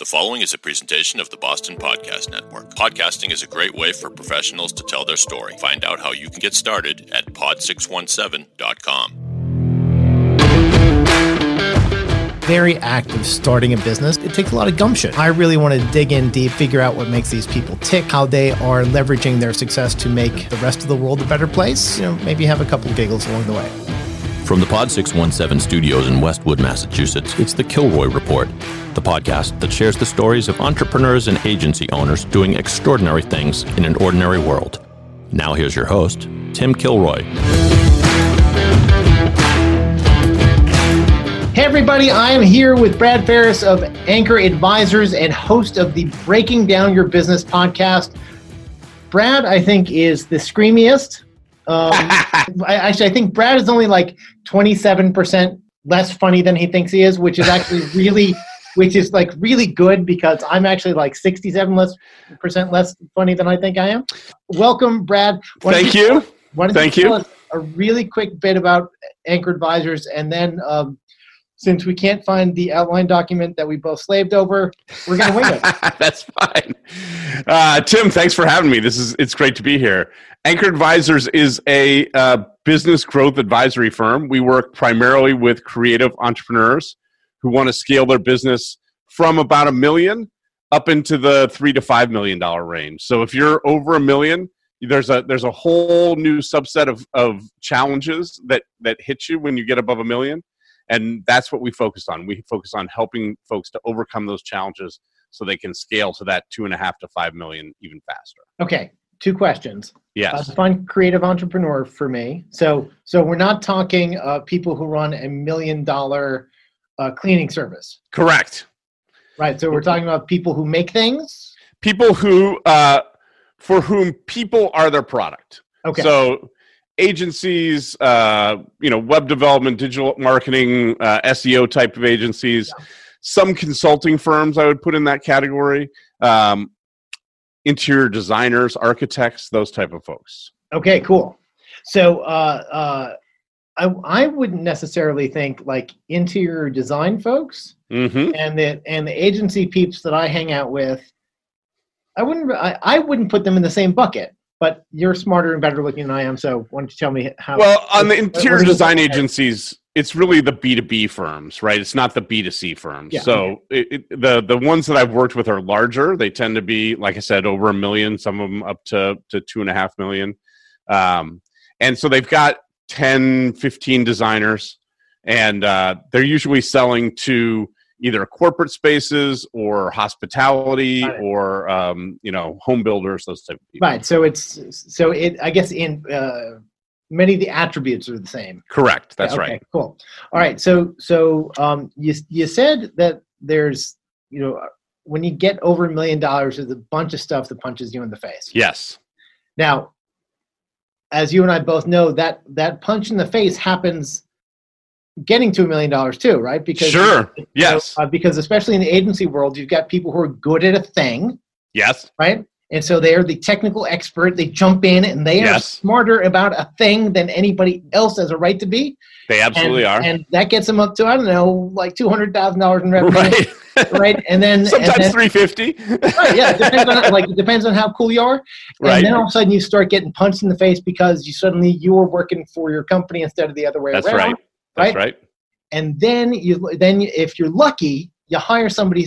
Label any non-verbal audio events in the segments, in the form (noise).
The following is a presentation of the Boston Podcast Network. Podcasting is a great way for professionals to tell their story. Find out how you can get started at pod617.com. very active starting a business, it takes a lot of gumption. I really want to dig in deep, figure out what makes these people tick, how they are leveraging their success to make the rest of the world a better place. You know, maybe have a couple giggles along the way. From the Pod 617 studios in Westwood, Massachusetts, it's the Kilroy Report, the podcast that shares the stories of entrepreneurs and agency owners doing extraordinary things in an ordinary world. Now, here's your host, Tim Kilroy. Hey, everybody, I am here with Brad Farris of Anchor Advisors and host of the Breaking Down Your Business podcast. Brad, I think, is the screamiest. Um, (laughs) I, actually, I think Brad is only like 27% less funny than he thinks he is, which is actually (laughs) really, which is like really good because I'm actually like 67 less percent less funny than I think I am. Welcome, Brad. Why Thank you. Thank you. a really quick bit about Anchor Advisors and then um, since we can't find the outline document that we both slaved over, we're going to wing it. (laughs) That's fine. Uh, Tim, thanks for having me. This is it's great to be here. Anchor Advisors is a uh, business growth advisory firm. We work primarily with creative entrepreneurs who want to scale their business from about a million up into the three to five million dollar range. So if you're over a million, there's a there's a whole new subset of, of challenges that that hit you when you get above a million and that's what we focus on. We focus on helping folks to overcome those challenges so they can scale to that two and a half to five million even faster. Okay two questions. Yes. Uh, define creative entrepreneur for me. So so we're not talking uh, people who run a million dollar uh, cleaning service. Correct. Right so we're talking about people who make things? People who uh, for whom people are their product. Okay. So agencies, uh, you know, web development, digital marketing, uh, SEO type of agencies, yeah. some consulting firms I would put in that category, um, interior designers, architects, those type of folks. Okay, cool. So uh, uh, I, I wouldn't necessarily think like interior design folks mm-hmm. and the and the agency peeps that I hang out with. I wouldn't I, I wouldn't put them in the same bucket but you're smarter and better looking than I am. So why don't you tell me how? Well, on the interior design agencies, it's really the B two B firms, right? It's not the B two C firms. Yeah, so it, it, the the ones that I've worked with are larger. They tend to be, like I said, over a million. Some of them up to to two and a half million. Um, and so they've got 10, 15 designers, and uh, they're usually selling to either corporate spaces or hospitality or um, you know home builders those type of people. Right so it's so it i guess in uh, many of the attributes are the same. Correct that's right. okay, right. cool. All right so so um, you, you said that there's you know when you get over a million dollars there's a bunch of stuff that punches you in the face. Yes. Now as you and i both know that that punch in the face happens getting to a million dollars too, right? Because sure, you know, yes, uh, because especially in the agency world, you've got people who are good at a thing, yes, right, and so they are the technical expert. They jump in and they yes. are smarter about a thing than anybody else has a right to be. They absolutely and, are, and that gets them up to I don't know, like two hundred thousand dollars in revenue, right? (laughs) right, and then sometimes three fifty. right, yeah, it (laughs) depends on like it depends on how cool you are, right. and then all of a sudden you start getting punched in the face because you suddenly you are working for your company instead of the other way That's around. Right. That's right. right. And then you then if you're lucky, you hire somebody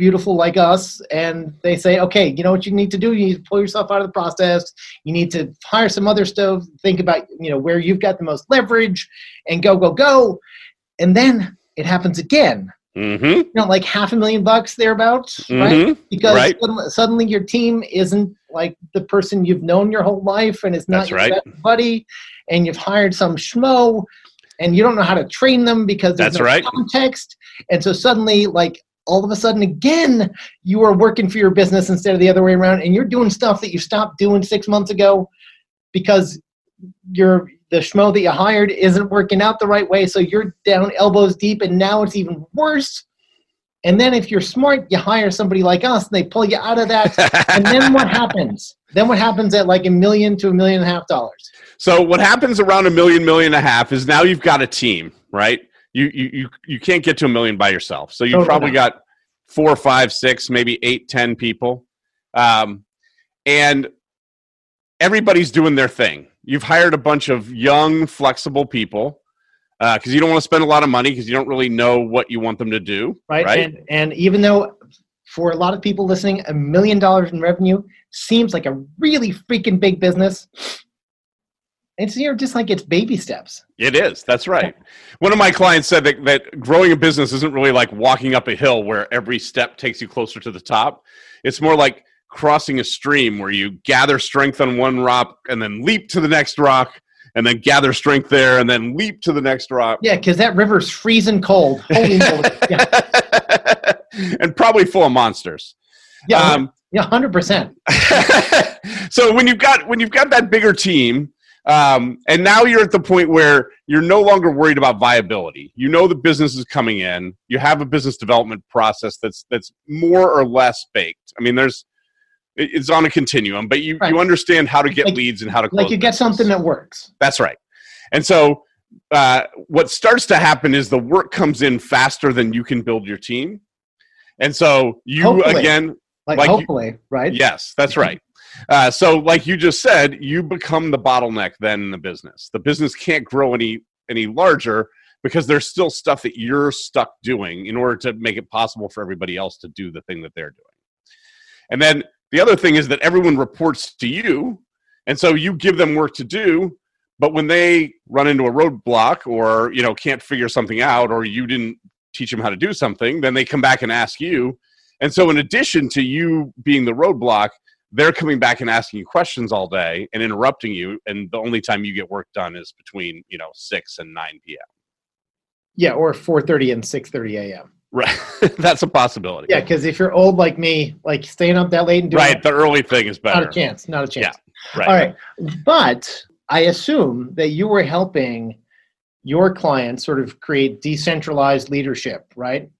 beautiful like us and they say okay you know what you need to do you need to pull yourself out of the process you need to hire some other stuff think about you know where you've got the most leverage and go go go and then it happens again mm-hmm. you know like half a million bucks thereabouts mm-hmm. right because right. Suddenly, your team isn't like the person you've known your whole life and it's not That's your right. buddy and you've hired some schmo and you don't know how to train them because there's That's no right. context. And so suddenly, like all of a sudden, again, you are working for your business instead of the other way around, and you're doing stuff that you stopped doing six months ago because you're the schmo that you hired isn't working out the right way. So you're down elbows deep, and now it's even worse. And then if you're smart, you hire somebody like us, and they pull you out of that. and then what (laughs) happens? Then what happens at like a million to a million and a half dollars? So what happens around a million, million and a half is now you've got a team, right? You you you, you can't get to a million by yourself. So you oh, probably no. got four, five, six, maybe eight, ten people, um, and everybody's doing their thing. You've hired a bunch of young, flexible people because uh, you don't want to spend a lot of money because you don't really know what you want them to do. Right. Right. And, and even though for a lot of people listening, a million dollars in revenue seems like a really freaking big business. It's you know just like it's baby steps. It is. That's right. One of my clients said that, that growing a business isn't really like walking up a hill where every step takes you closer to the top. It's more like crossing a stream where you gather strength on one rock and then leap to the next rock and then gather strength there and then leap to the next rock. Yeah, because that river's freezing cold. Holy (laughs) moly. Yeah, (laughs) and probably full of monsters. yeah, Um, yeah, hundred percent. (laughs) so when you've got when you've got that bigger team, um, and now you're at the point where you're no longer worried about viability. You know the business is coming in. You have a business development process that's that's more or less baked. I mean, there's it's on a continuum, but you Right. you understand how to get Like- leads and how to close Like you get business. something that works. That's right. And so uh, what starts to happen is the work comes in faster than you can build your team. And so you Hopefully. again Like, Like you- hopefully, right? Yes, that's right. Uh, so, like you just said, you become the bottleneck then in the business. The business can't grow any any larger because there's still stuff that you're stuck doing in order to make it possible for everybody else to do the thing that they're doing. And then the other thing is that everyone reports to you, and so you give them work to do. But when they run into a roadblock or you know can't figure something out, or you didn't teach them how to do something, then they come back and ask you, and so, in addition to you being the roadblock, they're coming back and asking you questions all day and interrupting you. And the only time you get work done is between you know six and nine p.m. Yeah, or four thirty and six thirty a.m. Right, (laughs) that's a possibility. Yeah, because if you're old like me, like staying up that late and doing right. it, The early thing is better. not a chance, not a chance. Yeah, Right. All right, but I assume that you were helping your clients sort of create decentralized leadership, right?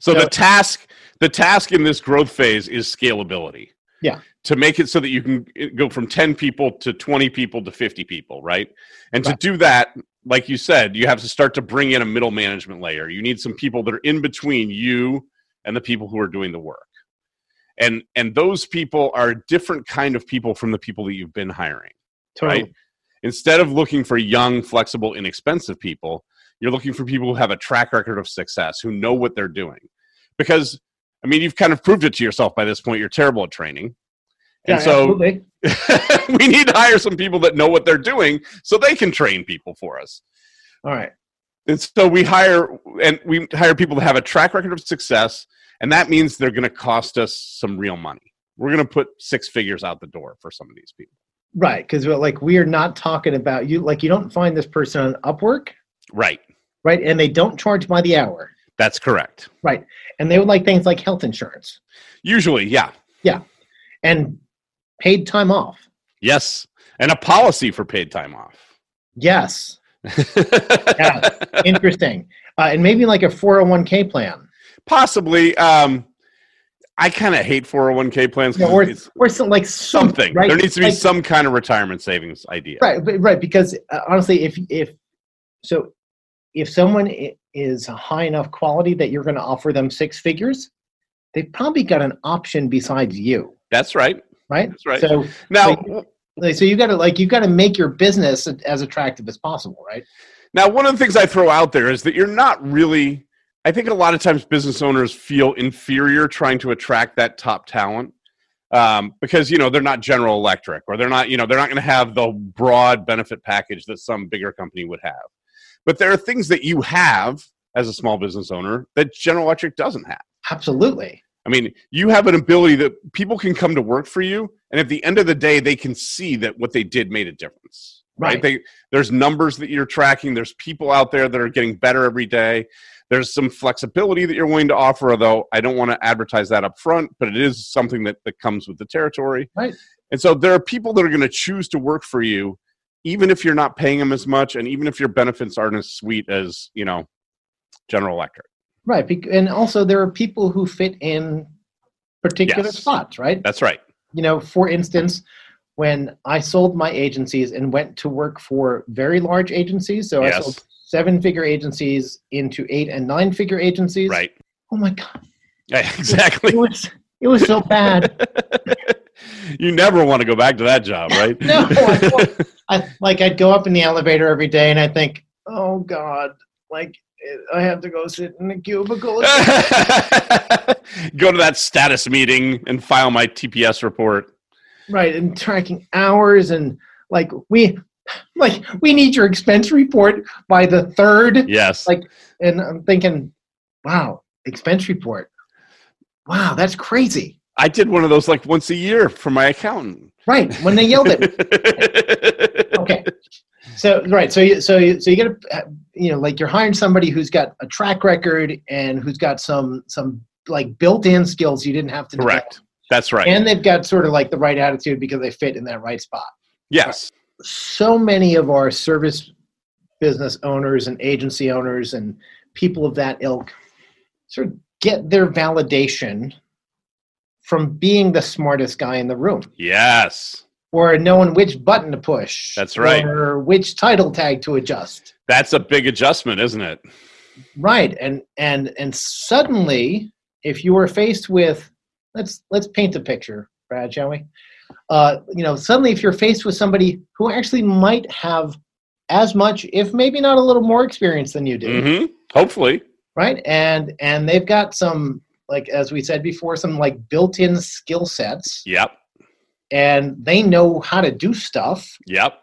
So So- the task, the task in this growth phase is scalability. Yeah. To make it so that you can uh, go from ten people to twenty people to fifty people, right? And Right. to do that, like you said, you have to start to bring in a middle management layer. You need some people that are in between you and the people who are doing the work. And and those people are a different kind of people from the people that you've been hiring. Totally. Right. Instead of looking for young, flexible, inexpensive people, you're looking for people who have a track record of success, who know what they're doing. Because, I mean, you've kind of proved it to yourself by this point. You're terrible at training. Yeah, And so absolutely. (laughs) we need to hire some people that know what they're doing so they can train people for us. All right. And so we hire and we hire people that have a track record of success, and that means they're going to cost us some real money. We're going to put six figures out the door for some of these people. Right, because like we are not talking about you. Like you don't find this person on Upwork, Right. right? And they don't charge by the hour, That's correct. right? And they would like things like health insurance Usually, yeah. Yeah, and paid time off. Yes. And a policy for paid time off. Yes, (laughs) interesting. Uh, and maybe like a 401k plan, Possibly. Um, I kind of hate 401k plans. Yeah, or or some like some- something. Right? There needs to be Like- some kind of retirement savings idea. right, but, right. Because uh, honestly, if if so, if someone is high enough quality that you're going to offer them six figures, they've probably got an option besides you, That's right. Right? That's right. So Now, Like, so you got to like you got to make your business as attractive as possible, right? Now, one of the things I throw out there is that you're not really, I think a lot of times business owners feel inferior trying to attract that top talent um, because, you know, they're not General Electric or they're not, you know, they're not going to have the broad benefit package that some bigger company would have. But there are things that you have as a small business owner that General Electric doesn't have. Absolutely. I mean, you have an ability that people can come to work for you, and at the end of the day, they can see that what they did made a difference. Right? Right. They, there's numbers that you're tracking. There's people out there that are getting better every day. There's some flexibility that you're willing to offer, although I don't want to advertise that up front, but it is something that, that comes with the territory. Right. And so there are people that are going to choose to work for you, even if you're not paying them as much, and even if your benefits aren't as sweet as you know General Electric. Right. And also there are people who fit in particular Yes. spots, right? That's right. You know, for instance, when I sold my agencies and went to work for very large agencies, so I sold seven figure agencies into eight and nine figure agencies. Right. Oh my God. Yeah, (laughs) exactly. It was it was so bad. (laughs) you never want to go back to that job, (laughs) right? no, I, I, like I'd go up in the elevator every day, and I think, oh God, like I have to go sit in a cubicle. (laughs) go to that status meeting and file my TPS report. Right, and tracking hours and like we like we need your expense report by the third. Yes. Like, and I'm thinking, wow, expense report. Wow, that's crazy. I did one of those like once a year for my accountant. Right when they yelled at me. (laughs) okay, so right, so you, so you, so you get a you know like you're hiring somebody who's got a track record and who's got some some like built-in skills you didn't have to correct. Develop. That's right. And they've got sort of like the right attitude because they fit in that right spot. Yes. So many of our service business owners and agency owners and people of that ilk sort of get their validation from being the smartest guy in the room. Yes. Or knowing which button to push. That's right. Or which title tag to adjust. That's a big adjustment, isn't it? Right. And and and suddenly if you were faced with let's let's paint a picture, Brad, shall we? Uh, you know, suddenly if you're faced with somebody who actually might have as much, if maybe not a little more experience than you do, mm-hmm. hopefully, right? And and they've got some, like as we said before, some like built-in skill sets. Yep. And they know how to do stuff. Yep.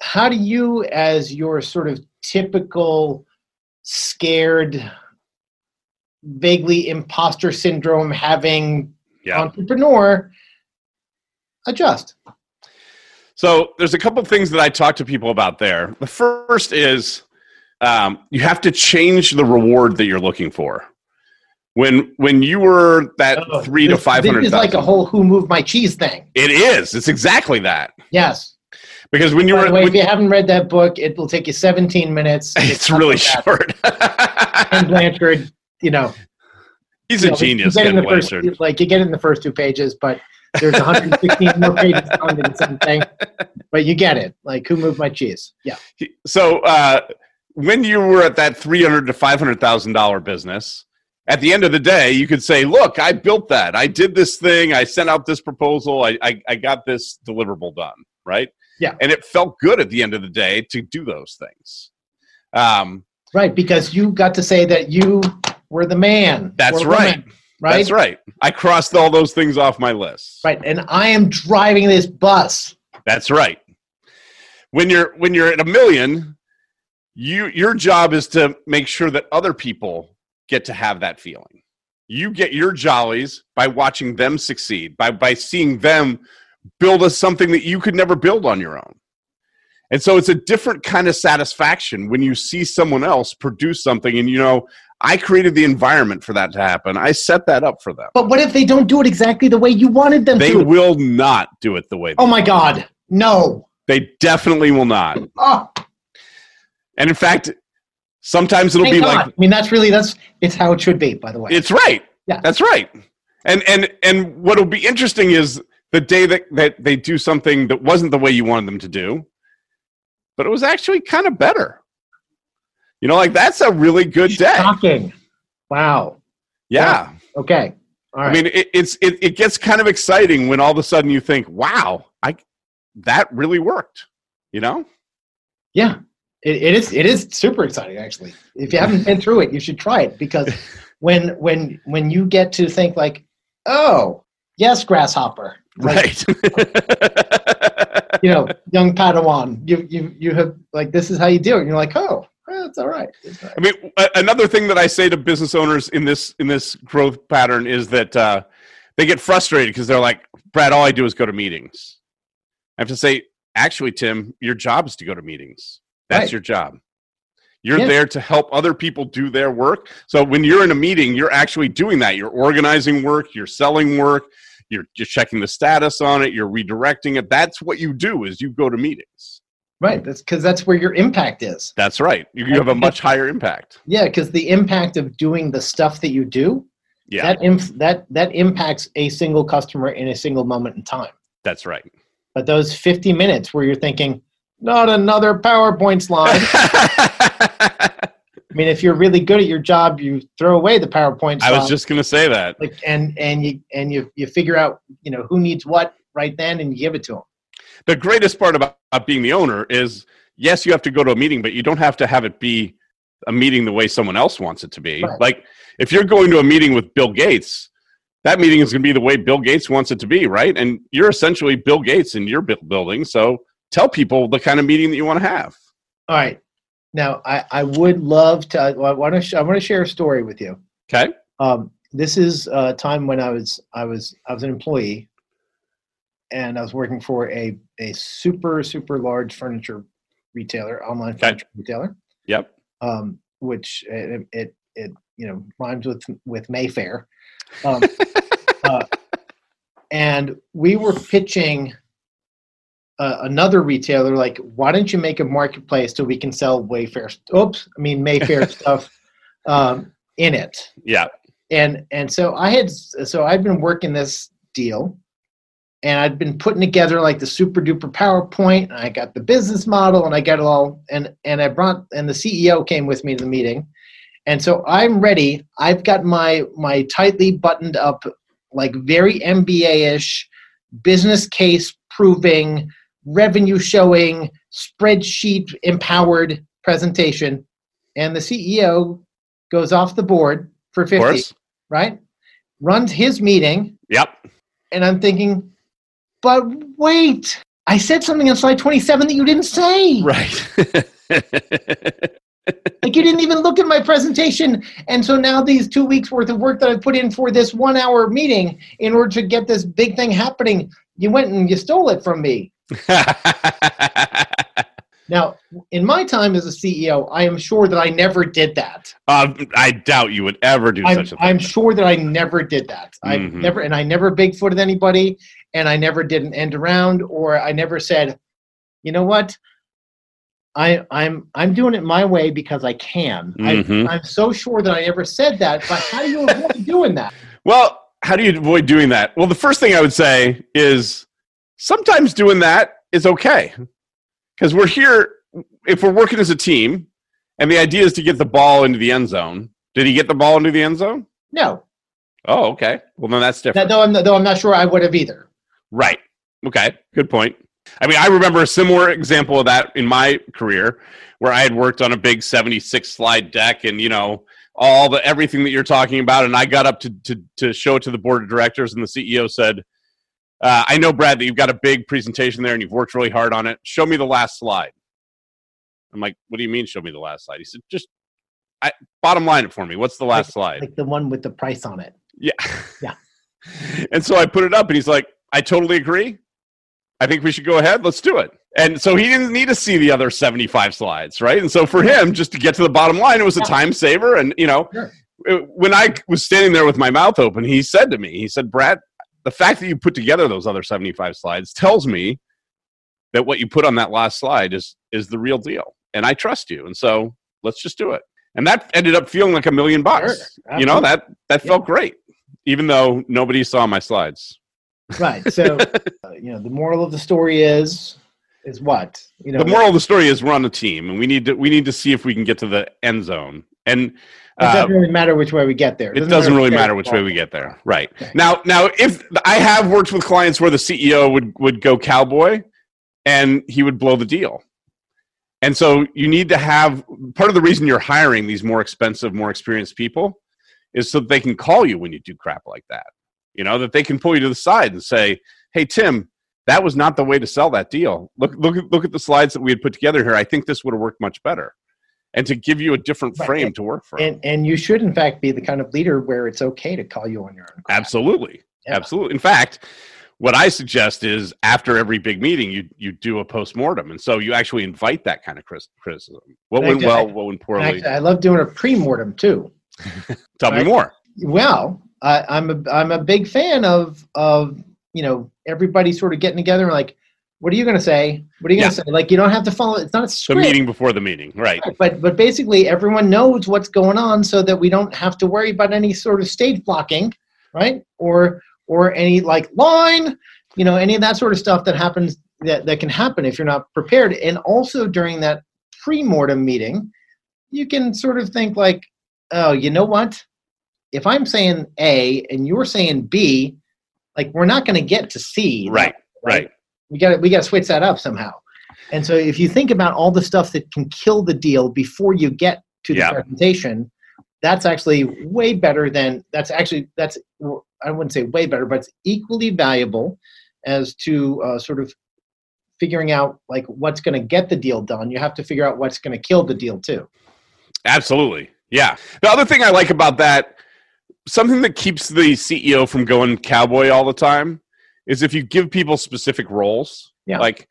How do you, as your sort of typical scared, vaguely imposter syndrome having yep. entrepreneur, adjust? So there's a couple things that I talk to people about there. The first is um, you have to change the reward that you're looking for. When when you were that oh, three this, to five hundred, it's like a whole "who moved my cheese" thing. It is. It's exactly that. Yes. Because when you By were, way, when, if you haven't read that book, it will take you 17 minutes. (laughs) It's, really short. (laughs) and Blanchard, you know, he's you a know, genius. You get in the Blanchard. first, like you get in the first two pages, but there's 116 more pages on the same thing. But you get it. Like who moved my cheese? Yeah. So uh, when you were at that 300 to 500 thousand dollar business, at the end of the day, you could say, "Look, I built that. I did this thing. I sent out this proposal. I I, I got this deliverable done." Right. Yeah. And it felt good at the end of the day to do those things. Um, right, because you got to say that you were the man. That's right. Woman, right. That's right. I crossed all those things off my list. Right, and I am driving this bus. That's right. When you're when you're at a million, you your job is to make sure that other people get to have that feeling. You get your jollies by watching them succeed, by by seeing them build us something that you could never build on your own. And so it's a different kind of satisfaction when you see someone else produce something and you know, I created the environment for that to happen. I set that up for them. But what if they don't do it exactly the way you wanted them they to? They will not do it the way Oh my god. No. They definitely will not. Oh. And in fact, sometimes it'll Thank be god. like I mean that's really that's it's how it should be, by the way. It's right. Yeah. That's right. And and and what'll be interesting is the day that, that they do something that wasn't the way you wanted them to do, but it was actually kind of better. You know, like that's a really good day. Shocking. Wow. Yeah. Okay. All right. I mean, it, it's it, it gets kind of exciting when all of a sudden you think, "Wow, I that really worked." You know? Yeah. It, it is it is super exciting actually. If you haven't been through it, you should try it because (laughs) when when when you get to think like, "Oh, yes, grasshopper." Like, right. (laughs) you know, young Padawan, you you you have like this is how you do it. And you're like, "Oh, that's all right. all right. I mean, another thing that I say to business owners in this in this growth pattern is that uh, they get frustrated because they're like, "Brad, all I do is go to meetings." I have to say, actually, Tim, your job is to go to meetings. That's Right. your job. You're there to help other people do their work. So when you're in a meeting, you're actually doing that. You're organizing work. You're selling work. You're you're checking the status on it. You're redirecting it. That's what you do. Is you go to meetings. Right. That's because that's where your impact is. That's right. You, you have a much higher impact. Yeah, because the impact of doing the stuff that you do Yeah, that inf- that that impacts a single customer in a single moment in time. that's right. But those 50 minutes where you're thinking, not another PowerPoint slide. (laughs) I mean, if you're really good at your job, you throw away the PowerPoint. I was just going to say that. like, and and you and you you figure out you know who needs what right then, and you give it to them. The greatest part about, about being the owner is yes, you have to go to a meeting, but you don't have to have it be a meeting the way someone else wants it to be. Right. Like if you're going to a meeting with Bill Gates, that meeting is going to be the way Bill Gates wants it to be, right? And you're essentially Bill Gates in your building, so tell people the kind of meeting that you want to have. All right. Now, I, I would love to. I want to. Sh- I want to share a story with you. Okay. Um, this is a time when I was I was I was an employee, and I was working for a a super super large furniture retailer, online Okay. furniture retailer, Yep. um, which it, it it you know rhymes with with Mayfair, um, (laughs) uh, and we were pitching. Uh, another retailer like why don't you make a marketplace so we can sell wayfair oops i mean mayfair (laughs) stuff um, in it Yeah. and and so I had so I'd been working this deal, and I'd been putting together like the super duper PowerPoint. And I got the business model, and I got it all, and and I brought and the CEO came with me to the meeting, and so I'm ready. I've got my my tightly buttoned up, like very MBA ish, business case proving, revenue showing, spreadsheet empowered presentation, and the CEO goes off the board for 50 course. right? Runs his meeting, Yep. and I'm thinking, but wait, I said something on slide 27 that you didn't say. Right. (laughs) Like you didn't even look at my presentation. And so now these two weeks worth of work that I put in for this one hour meeting in order to get this big thing happening, you went and you stole it from me. (laughs) Now, in my time as a CEO, I am sure that I never did that. um, I doubt you would ever do I'm, such a thing. I'm sure that I never did that. I Mhm. never, and I never Bigfooted anybody, and I never did an end around, or I never said, you know what, I, I'm I'm doing it my way because I can. Mhm. I, I'm so sure that I never said that. But how do you avoid doing that? (laughs) Well, how do you avoid doing that? Well, the first thing I would say is sometimes doing that is okay. Because we're here, if we're working as a team, and the idea is to get the ball into the end zone. Did he get the ball into the end zone? No, Oh, okay. Well, then that's that, different. though I'm though I'm not sure I would have either. Right. Okay. Good point. I mean, I remember a similar example of that in my career where I had worked on a big 76 slide deck and, you know, all the everything that you're talking about. And I got up to, to, to show it to the board of directors, and the CEO said, uh, I know, Brad, that you've got a big presentation there and you've worked really hard on it. Show me the last slide. I'm like, what do you mean, show me the last slide? He said, just I, bottom line it for me. What's the last slide? Like the one with the price on it. Yeah. Yeah. (laughs) and so I put it up and he's like, I totally agree. I think we should go ahead. Let's do it. And so he didn't need to see the other 75 slides, right? And so for him, just to get to the bottom line, it was a Yeah. time saver. And, you know, Sure. it- when I was standing there with my mouth open, he said to me, he said, Brad, the fact that you put together those other 75 slides tells me that what you put on that last slide is is the real deal. And I trust you. And so let's just do it. And that ended up feeling like a million bucks. Sure, you know, that that felt great. Even though nobody saw my slides. Right. So, (laughs) uh, you know, the moral of the story is is what you know. the moral of the story is we're on a team and we need to we need to see if we can get to the end zone. And It doesn't um, really matter which way we get there. it doesn't really matter which which way we get there. Right. Okay. Now now if I have worked with clients where the CEO would would go cowboy and he would blow the deal. And so you need to have part of the reason you're hiring these more expensive, more experienced people is so that they can call you when you do crap like that. You know, that they can pull you to the side and say, "Hey Tim, that was not the way to sell that deal. Look look look at the slides that we had put together here. I think this would have worked much better." And to give you a different Right. frame to work from. And and you should in fact be the kind of leader where it's okay to call you on your own. crap. Absolutely. Yeah. Absolutely. In fact, what I suggest is after every big meeting, you you do a postmortem, and so you actually invite that kind of criticism. What And went well? What went poorly? I love doing a pre-mortem too. (laughs) Tell me more. Well, I, I'm a I'm a big fan of of you know everybody sort of getting together and like, what are you going to say? What are you Yeah. going to say? Like you don't have to follow. It's not a The meeting before the meeting, right? But but basically everyone knows what's going on so that we don't have to worry about any sort of stage blocking, right? Or or any like line, you know, any of that sort of stuff that happens that, that can happen if you're not prepared. And also during that pre-mortem meeting, you can sort of think like, oh, you know what? If I'm saying A and you're saying B, like we're not going to get to C. Right, right. We got to we got to switch that up somehow. And so if you think about all the stuff that can kill the deal before you get to the Yeah. presentation, that's actually way better than that's actually that's I wouldn't say way better, but it's equally valuable as to uh, sort of figuring out like what's going to get the deal done. You have to figure out what's going to kill the deal too. Absolutely. Yeah. The other thing I like about that, something that keeps the CEO from going cowboy all the time, is if you give people specific roles. Yeah. Like,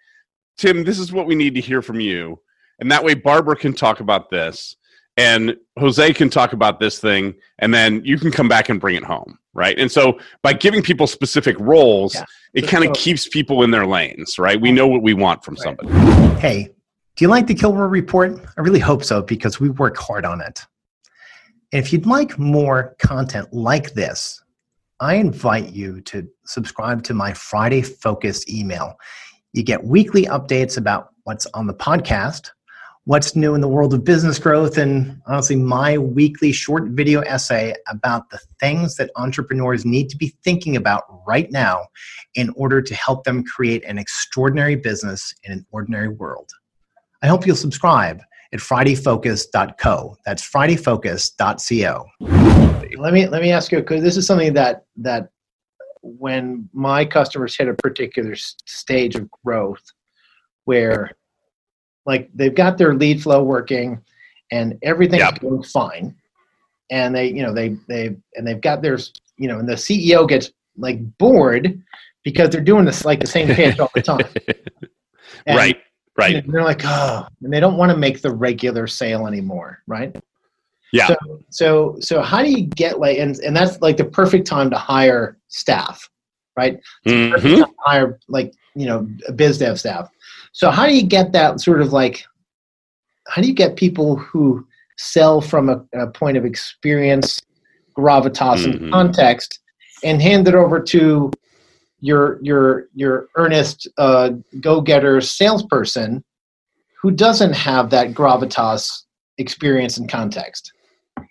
Tim, this is what we need to hear from you. And that way, Barbara can talk about this, and Jose can talk about this thing, and then you can come back and bring it home. Right. And so, by giving people specific roles, Yeah. it kind of so- keeps people in their lanes. Right. We know what we want from Right. somebody. Hey, do you like the Kilroy Report? I really hope so because we work hard on it. And if you'd like more content like this, I invite you to subscribe to my Friday Focus email. You get weekly updates about what's on the podcast, what's new in the world of business growth, and honestly, my weekly short video essay about the things that entrepreneurs need to be thinking about right now in order to help them create an extraordinary business in an ordinary world. I hope you'll subscribe at fridayfocus.co. That's fridayfocus.co. Let me let me ask you because this is something that that when my customers hit a particular stage of growth where like they've got their lead flow working and everything's Yep. going fine and they you know they they and they've got their you know and the CEO gets like bored because they're doing this like the same (laughs) pitch all the time. And- right. Right. and they're like, oh, and they don't want to make the regular sale anymore, right? Yeah. So, so, so how do you get like, and, and that's like the perfect time to hire staff, right? Mhm. to hire like, you know, a biz dev staff. So how do you get that sort of like, how do you get people who sell from a, a point of experience, gravitas, Mhm. and context, and hand it over to your your your earnest uh, go-getter salesperson who doesn't have that gravitas experience and context,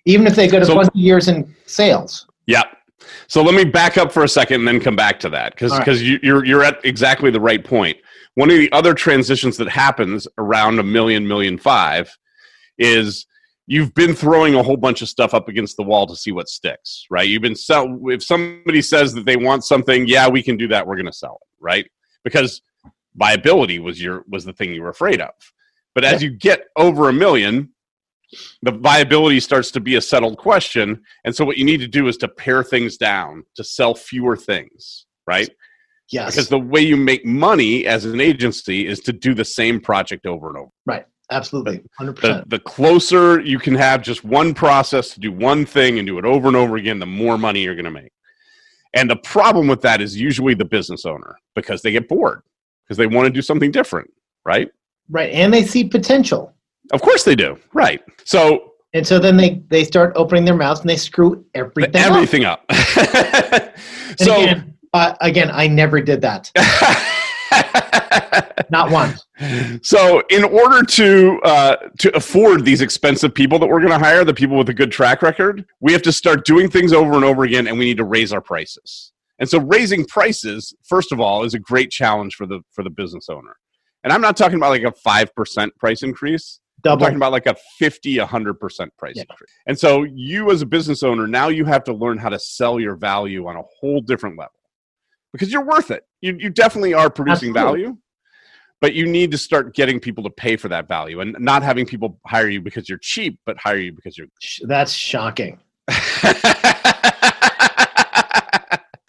even if they got a So- bunch of years in sales. Yeah. So let me back up for a second and then come back to that because All right. because you, you're you're at exactly the right point. One of the other transitions that happens around a million million five is you've been throwing a whole bunch of stuff up against the wall to see what sticks, right? You've been sell if somebody says that they want something, yeah, we can do that. We're going to sell it, right? Because viability was your was the thing you were afraid of. But as you get over a million, the viability starts to be a settled question. And so what you need to do is to pare things down to sell fewer things, right? Yes, Because the way you make money as an agency is to do the same project over and over. Absolutely, hundred The, percent. the closer you can have just one process to do one thing and do it over and over again, the more money you're going to make. And the problem with that is usually the business owner because they get bored because they want to do something different, right? Right, and they see potential, Of course they do, right? So and so then they they start opening their mouths and they screw everything, up. everything up. (laughs) And so again, uh, again, I never did that, (laughs) not once. so in order to uh, to afford these expensive people that we're going to hire the people with a good track record we have to start doing things over and over again and we need to raise our prices and so raising prices first of all is a great challenge for the for the business owner and i'm not talking about like a 5% price increase i'm Double. talking about like a 50 100% price Yeah. increase and so you as a business owner now you have to learn how to sell your value on a whole different level because you're worth it you, you definitely are producing Absolutely. value but you need to start getting people to pay for that value and not having people hire you because you're cheap but hire you because you're That's shocking. (laughs)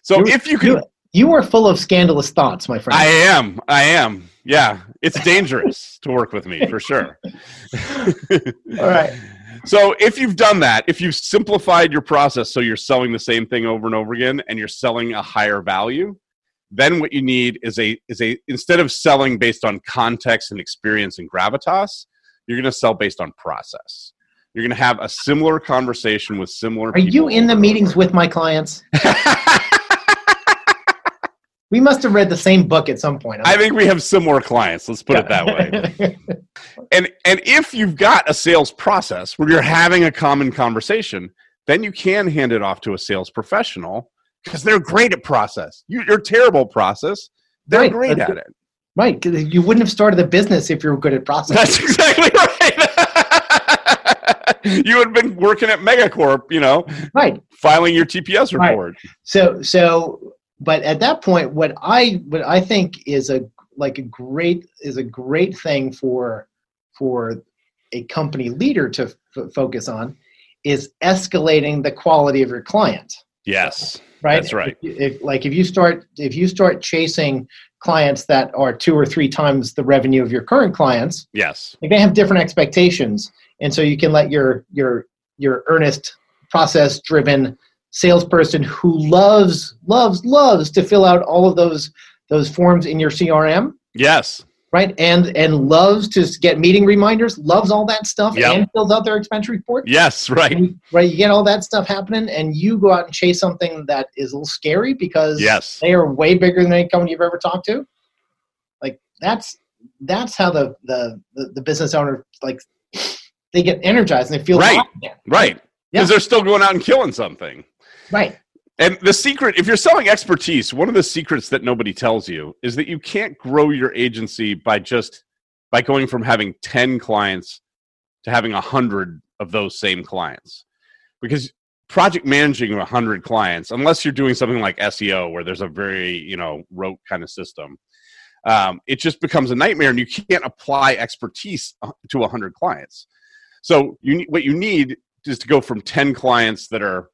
so You- if you can You, you are full of scandalous thoughts, my friend. i am i am yeah it's dangerous (laughs) to work with me for sure (laughs) All right. so if you've done that if you've simplified your process so you're selling the same thing over and over again and you're selling a higher value then what you need is a is a instead of selling based on context and experience and gravitas you're going to sell based on process you're going to have a similar conversation with similar Are you in the meetings with my clients? (laughs) we must have read the same book at some point. I think we have similar clients. Let's put it that way. (laughs) and and if you've got a sales process where you're having a common conversation, then you can hand it off to a sales professional because they're great at process. You, are terrible at process. They're Right. great That's at it. right. You wouldn't have started a business if you were good at process. That's (laughs) exactly right. you had been working at Megacorp, you know, right. filing your TPS Right. report. So so but at that point what I what I think is a like a great is a great thing for for a company leader to f- focus on is escalating the quality of your client. Yes. right That's right. if, if- like if you start if you start chasing clients that are two or three times the revenue of your current clients Yes. like they have different expectations and so you can let your your your earnest process driven salesperson who loves loves loves to fill out all of those those forms in your crm Yes. Right and and loves to get meeting reminders loves all that stuff Yep. and fills out their expense report Yes. Right. and, right you get all that stuff happening and you go out and chase something that is a little scary because Yes. they are way bigger than any company you've ever talked to like that's that's how the the the, the business owner like they get energized and they feel Right. Right. Yeah. Because they're still going out and killing something. right And the secret, if you're selling expertise, one of the secrets that nobody tells you is that you can't grow your agency by just by going from having 10 clients to having 100 of those same clients. Because project managing 100 clients, unless you're doing something like SEO where there's a very, you know, rote kind of system, um, it just becomes a nightmare and you can't apply expertise uh, to 100 clients. So you what you need is to go from 10 clients that are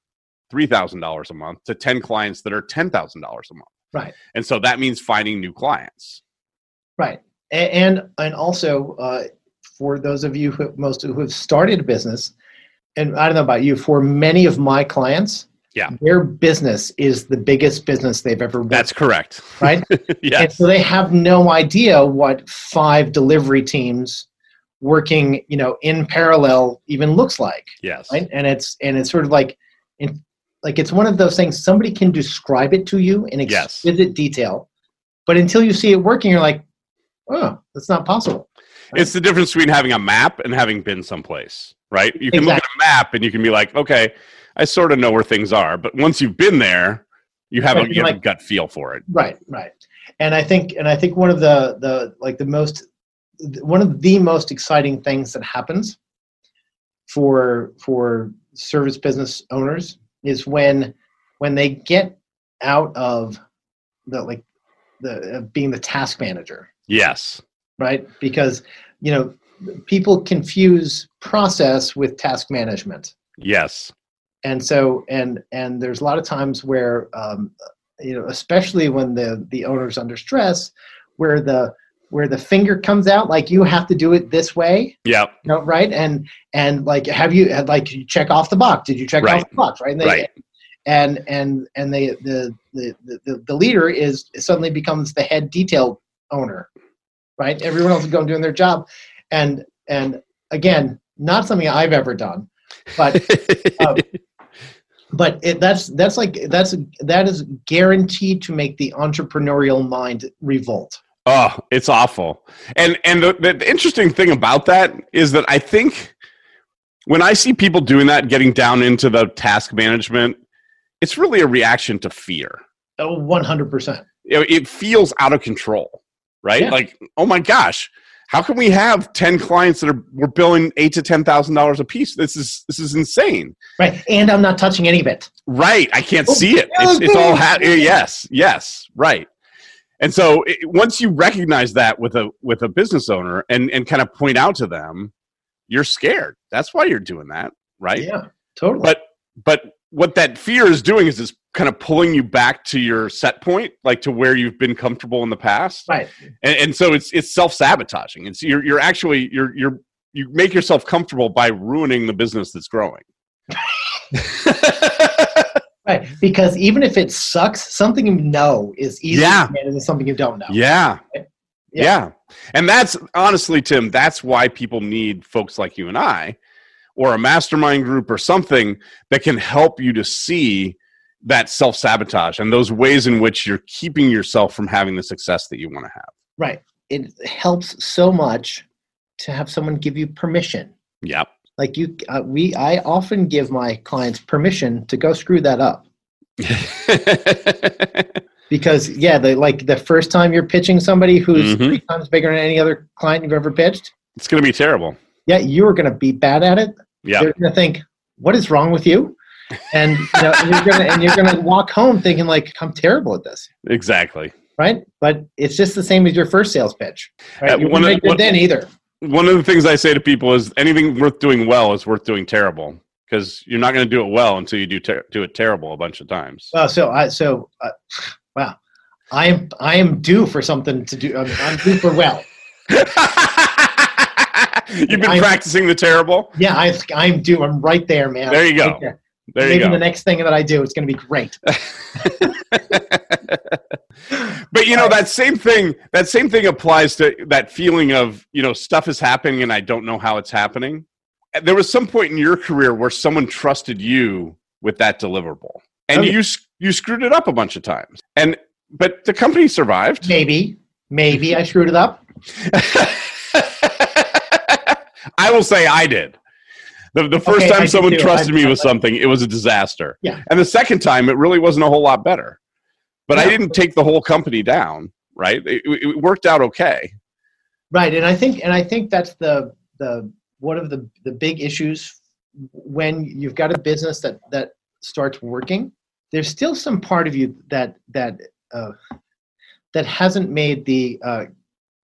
$3,000 a month to 10 clients that are $10,000 a month. right And so that means finding new clients. right and and also uh, for those of you who most who have started a business and i don't know about you for many of my clients Yeah. their business is the biggest business they've ever worked, That's correct. right (laughs) And so they have no idea what five delivery teams working, you know, in parallel even looks like, Yes. right? And it's and it's sort of like, in, like it's one of those things. Somebody can describe it to you in Yes. exquisite detail, but until you see it working, you're like, oh, that's not possible. It's the difference between having a map and having been someplace, right? You can look at a map and you can be like, okay, I sort of know where things are. But once you've been there, you have, Right, a, you have a gut feel for it. Right, right. And I think and I think one of the the like the most one of the most exciting things that happens for for service business owners is when when they get out of the like the uh, being the task manager, Yes. right? Because you know people confuse process with task management Yes. and so and and there's a lot of times where um, you know especially when the the owner's under stress where the where the finger comes out like you have to do it this way. Yeah you know, right? And and like have you had like you check off the box? Did you check Right. off the box? Right? And they, Right. and and and they the, the the the leader is suddenly becomes the head detail owner right? Everyone else is going doing their job. And and again not something i've ever done but (laughs) um, but it, that's that's like that's that is guaranteed to make the entrepreneurial mind revolt Oh, it's awful. And and the, the, interesting thing about that is that I think when I see people doing that, getting down into the task management, it's really a reaction to fear. oh, 100% You it feels out of control, right? Yeah. Like, oh my gosh, how can we have ten clients that are we're billing eight to ten thousand dollars a piece? This is this is insane, right and i'm not touching any of it right? I can't Oh, see it. It's, it's all ha- yes, yes, right. And so it, once you recognize that with a with a business owner and and kind of point out to them, you're scared. That's why you're doing that, right? yeah totally But but what that fear is doing is it's kind of pulling you back to your set point, like to where you've been comfortable in the past. right And, and so it's it's self sabotaging. It's you're you're actually you're you're you make yourself comfortable by ruining the business that's growing. (laughs) (laughs) right because even if it sucks something you know is easier Yeah. than something you don't know Yeah. Yeah. yeah. And that's honestly, Tim, that's why people need folks like you and I or a mastermind group or something that can help you to see that self sabotage and those ways in which you're keeping yourself from having the success that you want to have. Right. It helps so much to have someone give you permission. Yep. Like you, uh, we, I often give my clients permission to go screw that up (laughs) because yeah, the like the first time you're pitching somebody who's Mhm. three times bigger than any other client you've ever pitched, it's going to be terrible. yeah, you are going to be bad at it. Yeah. They're going to think, "What is wrong with you?" And, you know, and you're going to and you're going to walk home thinking like, "I'm terrible at this." Exactly. Right? But it's just the same as your first sales pitch. Right? Uh, you of- make it then either. One of the things I say to people is anything worth doing well is worth doing terrible because you're not going to do it well until you do ter- do it terrible a bunch of times. Well, so I so uh, wow, I am I am due for something to do. I'm, I'm due for well. (laughs) You've been I'm- practicing the terrible. Yeah, I I'm due. I'm right there, man. There you go. Right there. There Maybe the next thing that I do, it's going to be great. (laughs) but you know that same thing. That same thing applies to that feeling of you know stuff is happening and I don't know how it's happening. There was some point in your career where someone trusted you with that deliverable, and oh, Okay. you you screwed it up a bunch of times. And but the company survived. Maybe, maybe I screwed it up. (laughs) I will say I did. The, the first Okay, time did someone trusted I- me with something, it was a disaster. Yeah. And the second time, it really wasn't a whole lot better. But I didn't take the whole company down, right? It, it worked out okay. Right, and I think and I think that's the the one of the the big issues when you've got a business that that starts working. There's still some part of you that that uh, that hasn't made the uh,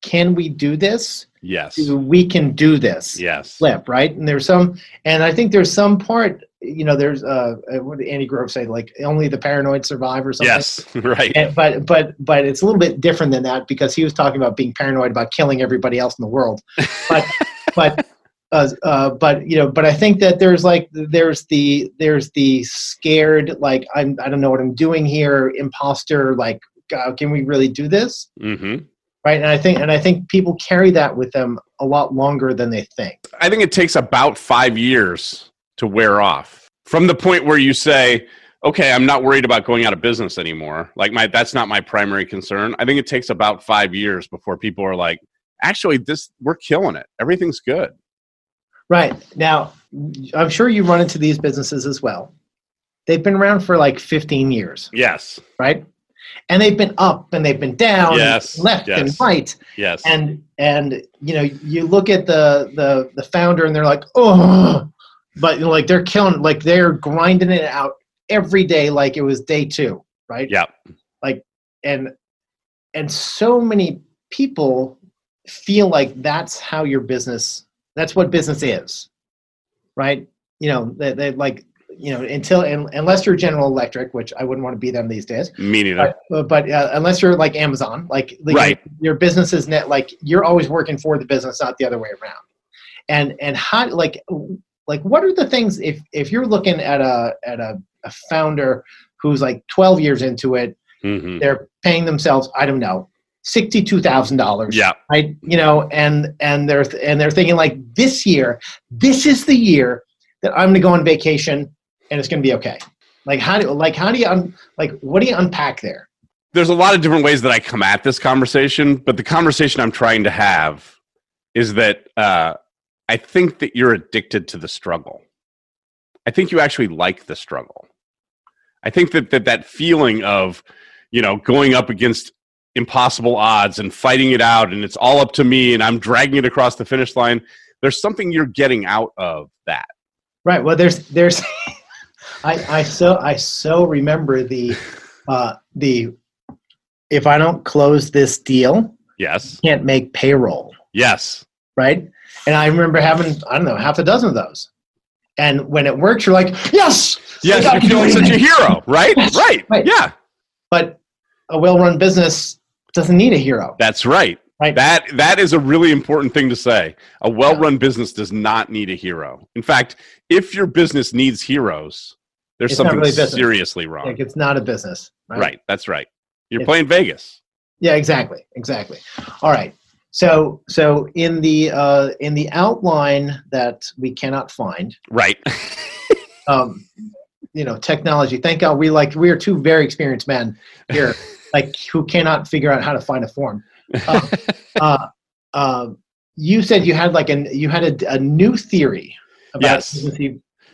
can we do this? Yes. to We can do this. Yes. flip, right? And there's some, and I think there's some part, you know, there's uh, uh, what did Andy Grove say, like only the paranoid survive or something. Yes. (laughs) Right. And, but but but it's a little bit different than that because he was talking about being paranoid about killing everybody else in the world. But (laughs) but uh, uh, but you know, but I think that there's like there's the there's the scared like I'm I don't know what I'm doing here, imposter. Like, God, can we really do this? hmm Right? And I think and I think people carry that with them a lot longer than they think. I think it takes about five years to wear off from the point where you say, okay, I'm not worried about going out of business anymore. Like my, that's not my primary concern. I think it takes about five years before people are like, actually, this, we're killing it. Everything's good. Right. Now, I'm sure you run into these businesses as well. They've been around for like 15 years, Yes. right? And they've been up and they've been down, Yes, left and right. Yes. And and you know, you look at the the the founder and they're like, "Oh." But you know, like they're killing like they're grinding it out every day like it was day 2, right? yeah. Like and and so many people feel like that's how your business that's what business is right you know they, they like you know until unless you're general electric which i wouldn't want to be them these days Me neither. but, but uh, unless you're like amazon like, like Right. your business is net like you're always working for the business not the other way around and and how like like what are the things if if you're looking at a at a, a founder who's like 12 years into it hmm they're paying themselves i don't know $62000 Yeah. right you know and and they're and they're thinking like this year this is the year that i'm going to go on vacation and it's going to be okay like how do like how do you un, like what do you unpack there There's a lot of different ways that I come at this conversation, but the conversation I'm trying to have is that uh, I think that you're addicted to the struggle. I think you actually like the struggle. I think that that, that feeling of, you know, going up against impossible odds and fighting it out and it's all up to me and I'm dragging it across the finish line, there's something you're getting out of that. right well there's there's (laughs) i i so i so remember the uh the if i don't close this deal Yes. can't make payroll Yes. right? And I remember having I don't know half a dozen of those. And when it works, you're like, yes, Yes, you're feeling such a hero, right? Yes, Right. right. Yeah. But a well-run business doesn't need a hero, That's right. right? That that is a really important thing to say. A well-run business does not need a hero. In fact, if your business needs heroes, there's It's something really seriously wrong. like it's not a business, right? Right. That's right. You're It's- playing Vegas. Yeah, exactly, exactly. All right. So, so in the uh, in the outline that we cannot find, Right. (laughs) um, you know technology. Thank God we like we are two very experienced men here, (laughs) like who cannot figure out how to find a form. Uh, (laughs) uh, uh, you said you had like an you had a, a new theory about Yes.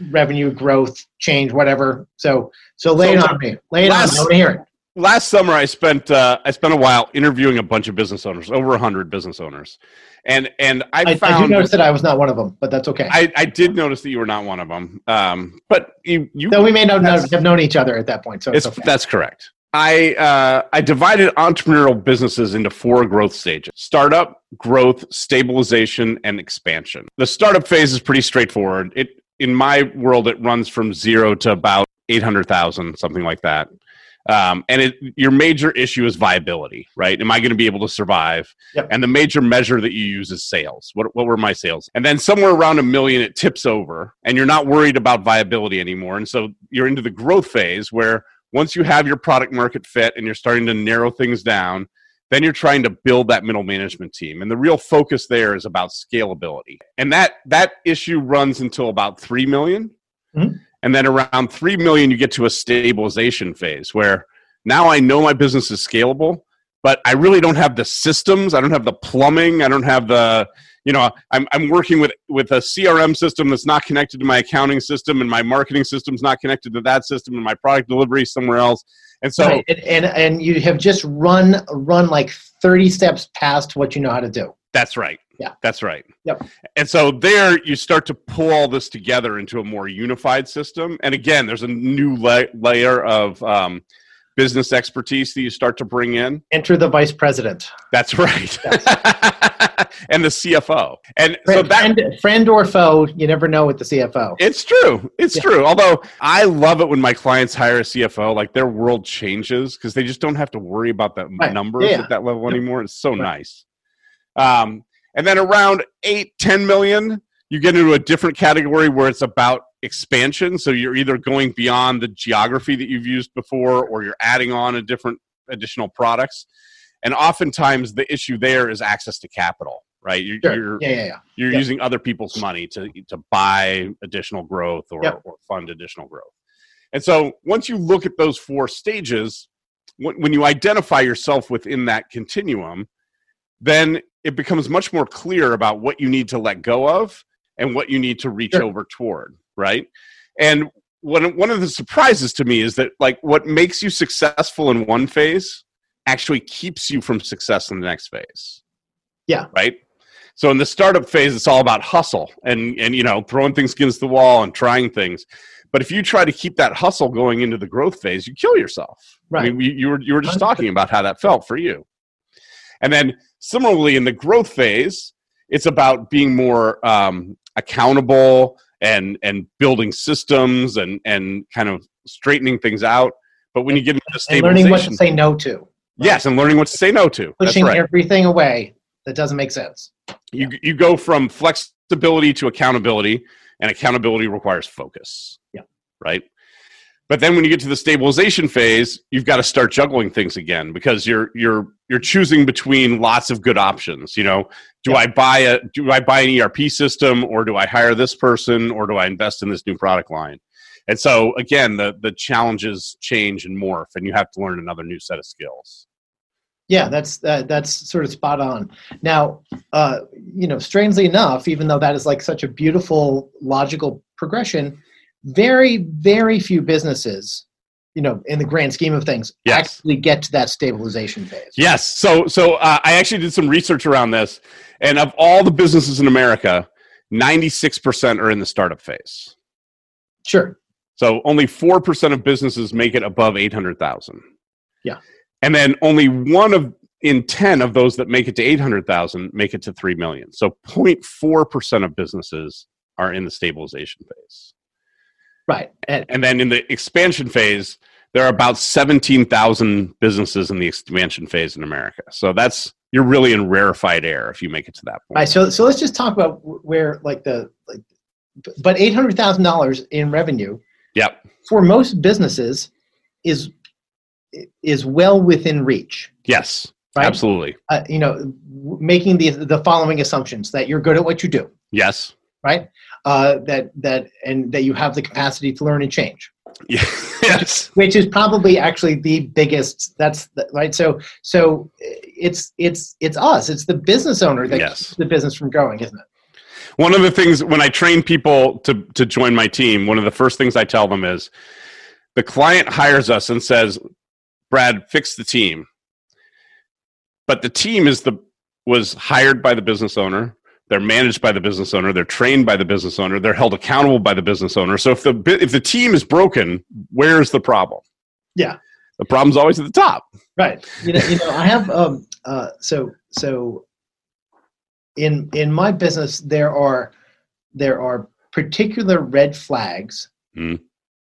Revenue growth change whatever. So so lay it on me. Lay it Last- on. me. I want to hear it. last summer I spent uh, I spent a while interviewing a bunch of business owners, over hundred business owners, and and I, I, I do notice that I was not one of them, but that's okay. I, I did notice that you were not one of them. Um, but you you so we may not know, have known each other at that point. So it's, it's, okay. that's correct. I uh, I divided entrepreneurial businesses into four growth stages: startup, growth, stabilization, and expansion. The startup phase is pretty straightforward. It in my world it runs from zero to about eight hundred thousand, something like that. Um, and it, your major issue is viability, right? Am I going to be able to survive? Yep. And the major measure that you use is sales. What, what were my sales? And then somewhere around a million, it tips over, and you're not worried about viability anymore. And so you're into the growth phase where once you have your product market fit and you're starting to narrow things down, then you're trying to build that middle management team. And the real focus there is about scalability. And that that issue runs until about 3 million. Mhm. And then around 3 million you get to a stabilization phase where now I know my business is scalable, but I really don't have the systems, I don't have the plumbing, I don't have the you know, I'm, I'm working with, with a CRM system that's not connected to my accounting system, and my marketing system's not connected to that system, and my product delivery is somewhere else. And so, Right. And, and and you have just run run like 30 steps past what you know how to do. That's right. Yeah. That's right. Yep. And so there you start to pull all this together into a more unified system. And again, there's a new la- layer of um, business expertise that you start to bring in. Enter the vice president. That's right. (laughs) and the CFO. And so that friend, friend or foe, you never know with the CFO. it's true. It's Yeah. true. Although I love it when my clients hire a CFO, like their world changes because they just don't have to worry about that Right. numbers Yeah. at that level anymore. It's so Right. nice. Um, and then around eight, 10 million, you get into a different category where it's about expansion. So you're either going beyond the geography that you've used before or you're adding on a different additional products. And oftentimes the issue there is access to capital, right? You're, Sure. you're, Yeah, yeah, yeah. you're Yep. using other people's money to to buy additional growth or, Yep. or fund additional growth. And so once you look at those four stages, when, when you identify yourself within that continuum, then it becomes much more clear about what you need to let go of and what you need to reach Sure. over toward, right? And one one of the surprises to me is that like what makes you successful in one phase actually keeps you from success in the next phase. Yeah. Right? So in the startup phase, it's all about hustle and and you know throwing things against the wall and trying things. But if you try to keep that hustle going into the growth phase, you kill yourself. Right. I mean, you, you were you were just talking about how that felt for you. And then similarly in the growth phase, it's about being more um, accountable and and building systems and and kind of straightening things out. But when you get into And learning what to say no to. yes, and learning what to say no to. That's Pushing right. everything away that doesn't make sense. you you go from flexibility to accountability and accountability requires focus Yeah. right but then when you get to the stabilization phase you've got to start juggling things again because you're you're you're choosing between lots of good options you know do Yeah. i buy a do i buy an erp system or do i hire this person or do i invest in this new product line and so again the the challenges change and morph and you have to learn another new set of skills Yeah, that's uh, that's sort of spot on. Now, uh, you know, strangely enough, even though that is like such a beautiful logical progression, very very few businesses, you know, in the grand scheme of things, Yes. actually get to that stabilization phase. Yes. So so uh, I actually did some research around this, and of all the businesses in America, ninety six percent are in the startup phase. Sure. So only four percent of businesses make it above eight hundred thousand. Yeah. And then only one of in ten of those that make it to eight hundred thousand make it to three million. So 0.4 percent of businesses are in the stabilization phase. Right. And, And then in the expansion phase, there are about 17,000 businesses in the expansion phase in America. So that's you're really in rarefied air if you make it to that point. right. So so let's just talk about where like the like, but eight hundred thousand dollars in revenue Yep. for most businesses is is well within reach. Yes. Right. Absolutely. uh, you know, w- making the the following assumptions that you're good at what you do, Yes. right? Uh, that that and that you have the capacity to learn and change. Yeah. (laughs) yes. which is probably actually the biggest that's the, right so so it's it's it's us it's the business owner that Yes. keeps the business from growing isn't it One of the things when I train people to to join my team, one of the first things I tell them is the client hires us and says, "Brad, fix the team." But the team is the was hired by the business owner. They're managed by the business owner. They're trained by the business owner. They're held accountable by the business owner. So if the if the team is broken, where's the problem? Yeah. The problem's always at the top. right you know you know i have um uh so so in in my business there are there are particular red flags Mm.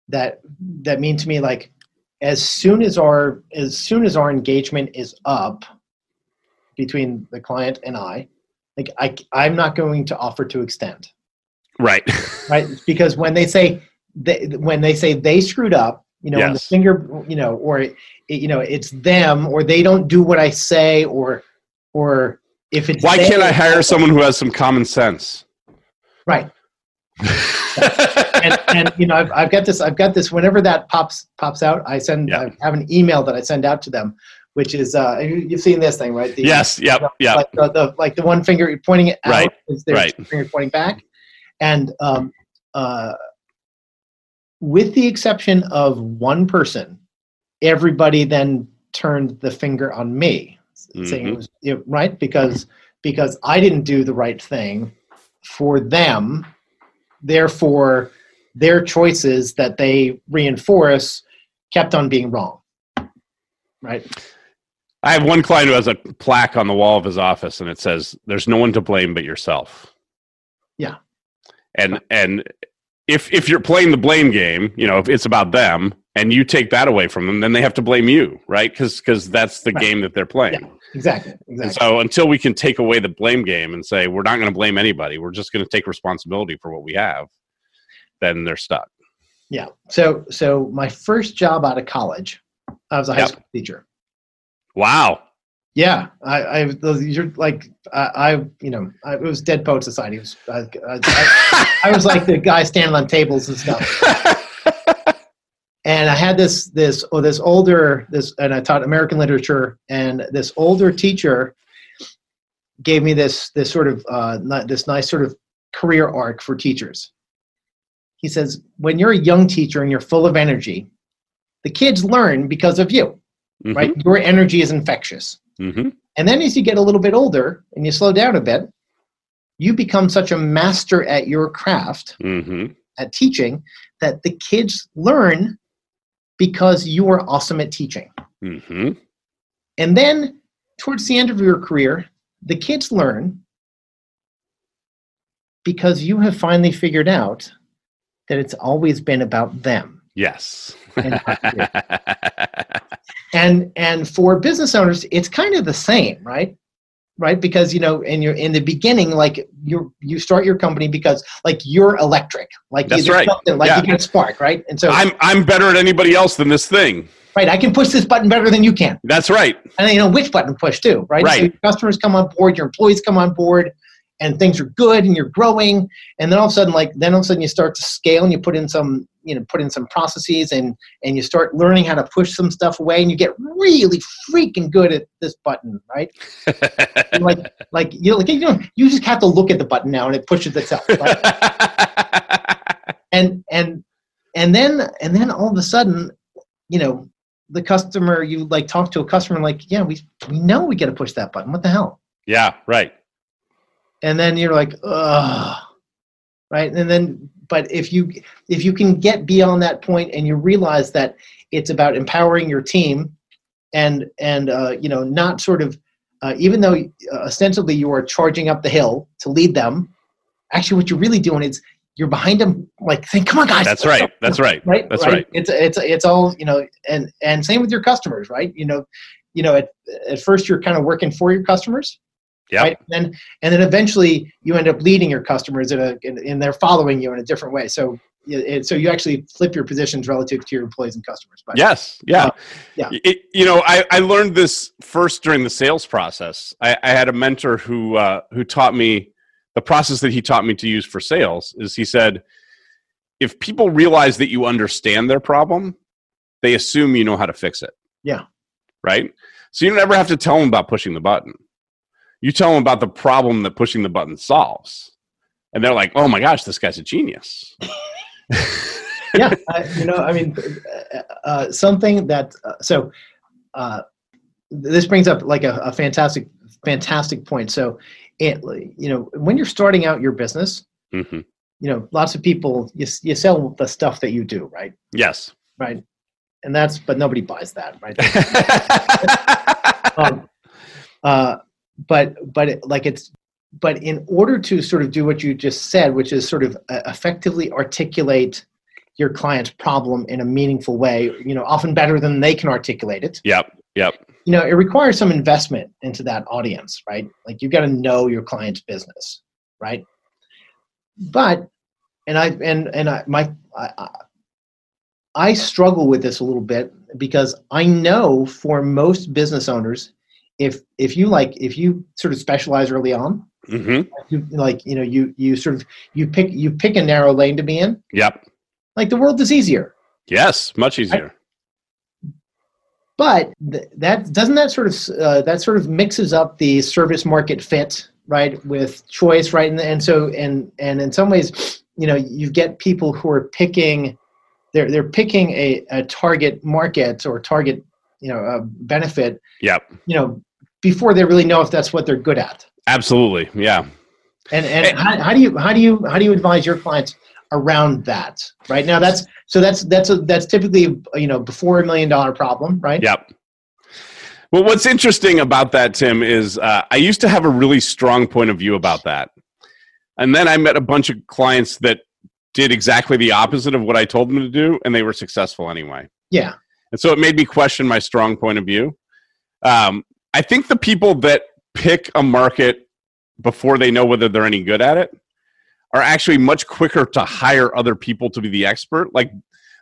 that that mean to me like as soon as our as soon as our engagement is up between the client and i like i i'm not going to offer to extend Right. (laughs) right because when they say they, when they say they screwed up you know and the finger you know or it, you know it's them or they don't do what i say or or if it's Why they- can't I hire someone who has some common sense? right and, and you know I've, I've got this i've got this whenever that pops pops out i send Yeah. i have an email that i send out to them which is uh you- you've seen this thing right The- yes. Yep. Yep. like the, the like the one finger you're pointing it out Right, is their right. finger pointing back and um uh with the exception of one person everybody then turned the finger on me saying it Mhm. was it, right because because i didn't do the right thing for them therefore their choices that they reinforce kept on being wrong right I have one client who has a plaque on the wall of his office, and it says, "There's no one to blame but yourself." Yeah. And and if if you're playing the blame game, you know, if it's about them, and you take that away from them, then they have to blame you, right? Because because that's the Right. game that they're playing. exactly And so until we can take away the blame game and say we're not going to blame anybody, we're just going to take responsibility for what we have, then they're stuck. Yeah. So so my first job out of college, I was a high Yep. school teacher. Wow. Yeah, I, I those you're like I, I you know I, it was Dead Poet Society. Was, I, I was like the guy standing on tables and stuff. (laughs) And I had this this oh this older this and I taught American literature and this older teacher gave me this this sort of uh, this nice sort of career arc for teachers. He says when you're a young teacher and you're full of energy, the kids learn because of you right? Your energy is infectious. hmm And then as you get a little bit older and you slow down a bit, you become such a master at your craft, hmm at teaching, that the kids learn because you are awesome at teaching. hmm And then towards the end of your career, the kids learn because you have finally figured out that it's always been about them. Yes. (laughs) And and for business owners it's kind of the same right right because you know in you're in the beginning like you you start your company because like you're electric like That's right. something, like Yeah. you get a spark right and so I'm I'm better at anybody else than this thing. right i can push this button better than you can That's right. and then you know which button to push too right so Right. your customers come on board your employees come on board and things are good and you're growing and then all of a sudden like then all of a sudden you start to scale and you put in some you know put in some processes and and you start learning how to push some stuff away and you get really freaking good at this button right (laughs) like like you know, like you know you just have to look at the button now and it pushes itself right? (laughs) and and and then and then all of a sudden you know the customer you like talk to a customer like yeah we we know we got to push that button what the hell yeah, right. And then you're like ugh right and then but if you if you can get beyond that point and you realize that it's about empowering your team and and uh, you know not sort of uh, even though uh, ostensibly you are charging up the hill to lead them actually what you're really doing is you're behind them like saying come on guys That's right. That's right. right That's right. it's it's it's all you know and and same with your customers right you know you know at, at first you're kind of working for your customers Yep. right and then and then eventually you end up leading your customers in a in, in they're following you in a different way so it- so you actually flip your positions relative to your employees and customers but Yes. Yeah. Uh, yeah. It- you know, I, I learned this first during the sales process. I, I had a mentor who uh, who taught me the process that he taught me to use for sales. Is he said, if people realize that you understand their problem, they assume you know how to fix it. Yeah. Right? So you don't ever have to tell them about pushing the button. You tell them about the problem that pushing the button solves. And they're like, oh my gosh, this guy's a genius. (laughs) yeah. I, you know, I mean, uh, uh, something that, uh, so uh, this brings up like a, a fantastic, fantastic point. So, it, you know, when you're starting out your business, hmm you know, lots of people, you, you sell the stuff that you do, right? Yes. Right. And that's, but nobody buys that, right? (laughs) um, uh, but but it, like it's but in order to sort of do what you just said which is sort of uh, effectively articulate your client's problem in a meaningful way you know often better than they can articulate it yep. Yep. you know it requires some investment into that audience right like you've got to know your client's business right but and i and and i my I, I I struggle with this a little bit because I know for most business owners, if if you like if you sort of specialize early on, hmm you like you know you you sort of you pick you pick a narrow lane to be in, Yep. like the world is easier. Yes. Much easier. But th- that doesn't that sort of uh, that sort of mixes up the service market fit right with choice right and, and so and and in some ways you know you get people who are picking they're they're picking a, a target market or target you know a benefit Yep. you know before they really know if that's what they're good at Absolutely. Yeah. and and And- how, how do you how do you how do you advise your clients around that right now that's so that's that's a that's typically you know before a million dollar problem right Yep. Well, what's interesting about that, Tim, is uh, I used to have a really strong point of view about that. And then I met a bunch of clients that did exactly the opposite of what I told them to do, and they were successful anyway. yeah And so it made me question my strong point of view. Um, I think the people that pick a market before they know whether they're any good at it are actually much quicker to hire other people to be the expert. Like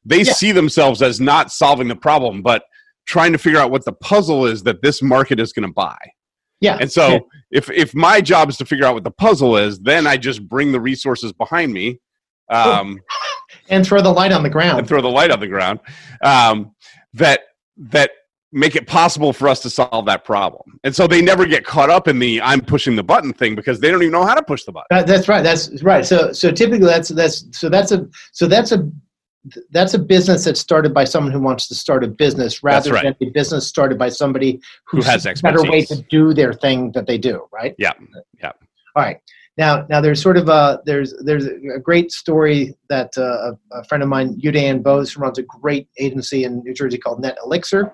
they Yeah. see themselves as not solving the problem, but trying to figure out what the puzzle is that this market is going to buy. yeah And so if if my job is to figure out what the puzzle is, then I just bring the resources behind me. Um, and throw the light on the ground and throw the light on the ground um, that that make it possible for us to solve that problem. And so they never get caught up in the I'm pushing the button thing because they don't even know how to push the button. That- that's right. That's right. So so typically that's that's so that's a so that's a that's a business that's started by someone who wants to start a business rather right. than a business started by somebody Who has a better way to do their thing that they do. Right. Yeah, yeah. All right. Now now there's sort of a there's there's a great story that uh, a, friend of mine, Udayan Bose, who runs a great agency in New Jersey called NetElixir.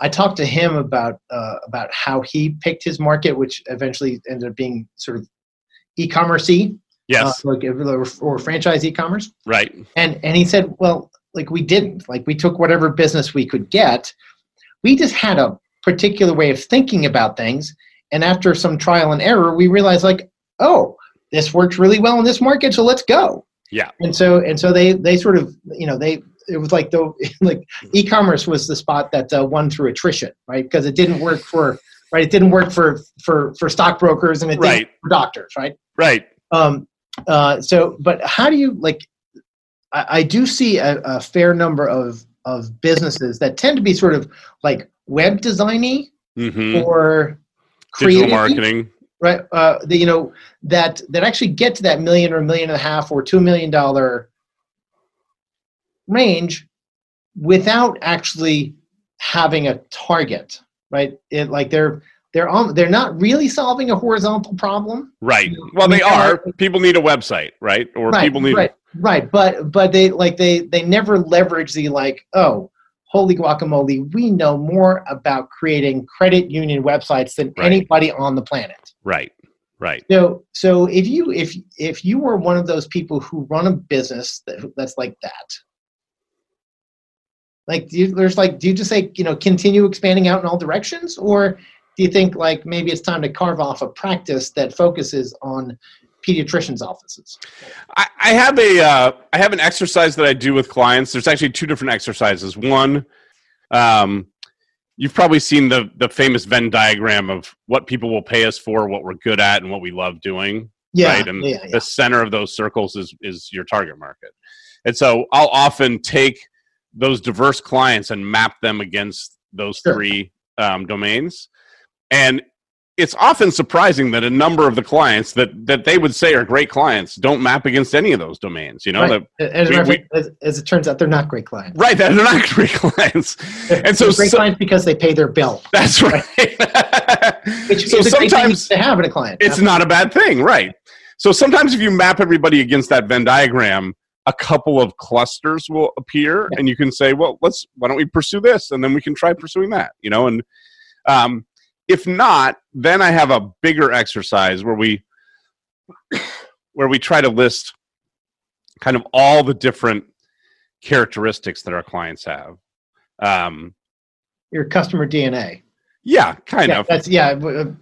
I talked to him about uh, about how he picked his market, which eventually ended up being sort of e-commerce-y Yes, uh, like or, or franchise e-commerce. Right. and and he said well like we didn't. Like we took whatever business we could get. We just had a particular way of thinking about things and after some trial and error we realized like oh this works really well in this market so let's go. Yeah. and so and so they they sort of you know they it was like the (laughs) like e-commerce was the spot that uh, won through attrition right because it didn't work for right it didn't work for for for stockbrokers and it didn't Right. for doctors right Right. um, uh, so, but how do you like? I, I do see a, a fair number of of businesses that tend to be sort of like web designy hmm or Digital creative, marketing. right? Uh, the, you know that that actually get to that million or a million and a half or two million dollar range without actually having a target, right? It like they're they're on they're not really solving a horizontal problem. Right. I Well, mean, they are. People need a website, right? Or right, people need. right, right. But but they like they they never leverage the like oh holy guacamole we know more about creating credit union websites than Right. anybody on the planet. Right. Right. So so if you if if you were one of those people who run a business that, that's like that. Like do you, there's like do you just say you know continue expanding out in all directions or do you think like maybe it's time to carve off a practice that focuses on pediatricians offices? I, I have a uh, I have an exercise that I do with clients. There's actually two different exercises. One, um, you've probably seen the the famous Venn diagram of what people will pay us for, what we're good at, and what we love doing. Yeah, right? And yeah, yeah. the center of those circles is is your target market. And so I'll often take those diverse clients and map them against those Sure. three um, domains. And it's often surprising that a number of the clients that that they would say are great clients don't map against any of those domains. You know, Right. that, As, we- we- as, as it turns out, they're not great clients. right? They're not (laughs) great clients. They're, And so great so- clients because they pay their bill, (laughs) That's right. (laughs) which so is a great thing sometimes they have in a client. it's not a bad thing, right? So sometimes if you map everybody against that Venn diagram, a couple of clusters will appear, Yeah. and you can say, "Well, let's why don't we pursue this, and then we can try pursuing that," you know. And um, if not, then I have a bigger exercise where we (coughs) where we try to list kind of all the different characteristics that our clients have. Um, your customer DNA. yeah, kind yeah, of. that's yeah. uh,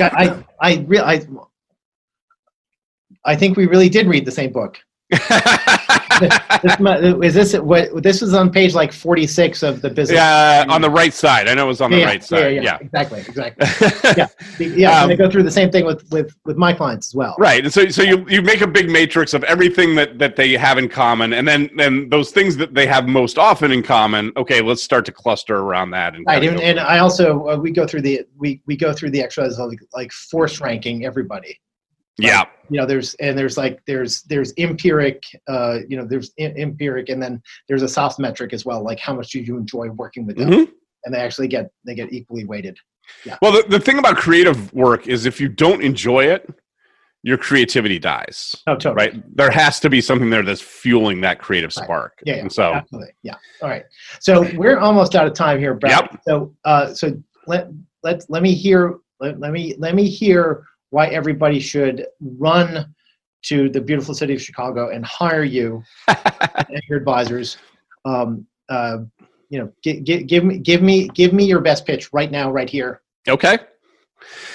I I real I, I think we really did read the same book. (laughs) This, is this what this was on page like forty six of the business? yeah, on the right side. I know it was on the yeah, right side. Yeah, yeah. exactly, exactly. (laughs) Yeah. Yeah, Um, and I go through the same thing with with with my clients as well. Right, and so so you you make a big matrix of everything that that they have in common, and then then those things that they have most often in common. Okay, let's start to cluster around that. And Right, and, and I also uh, we go through the we we go through the exercise of like, like force ranking everybody. Yeah, You know, there's and there's like there's there's empiric, uh, you know, there's em- empiric, and then there's a soft metric as well. Like how much do you enjoy working with them? Mhm. And they actually get they get equally weighted. yeah. Well, the, the thing about creative work is if you don't enjoy it, your creativity dies. Oh, totally. Right, there has to be something there that's fueling that creative Right. spark. Yeah, yeah, and so absolutely. Yeah. All right. So we're almost out of time here, Brad. Yep. So uh, so let let let me hear let, let me let me hear why everybody should run to the beautiful city of Chicago and hire you (laughs) and your advisors. Um, uh, you know, give, give, give me give me give me your best pitch right now, right here. okay.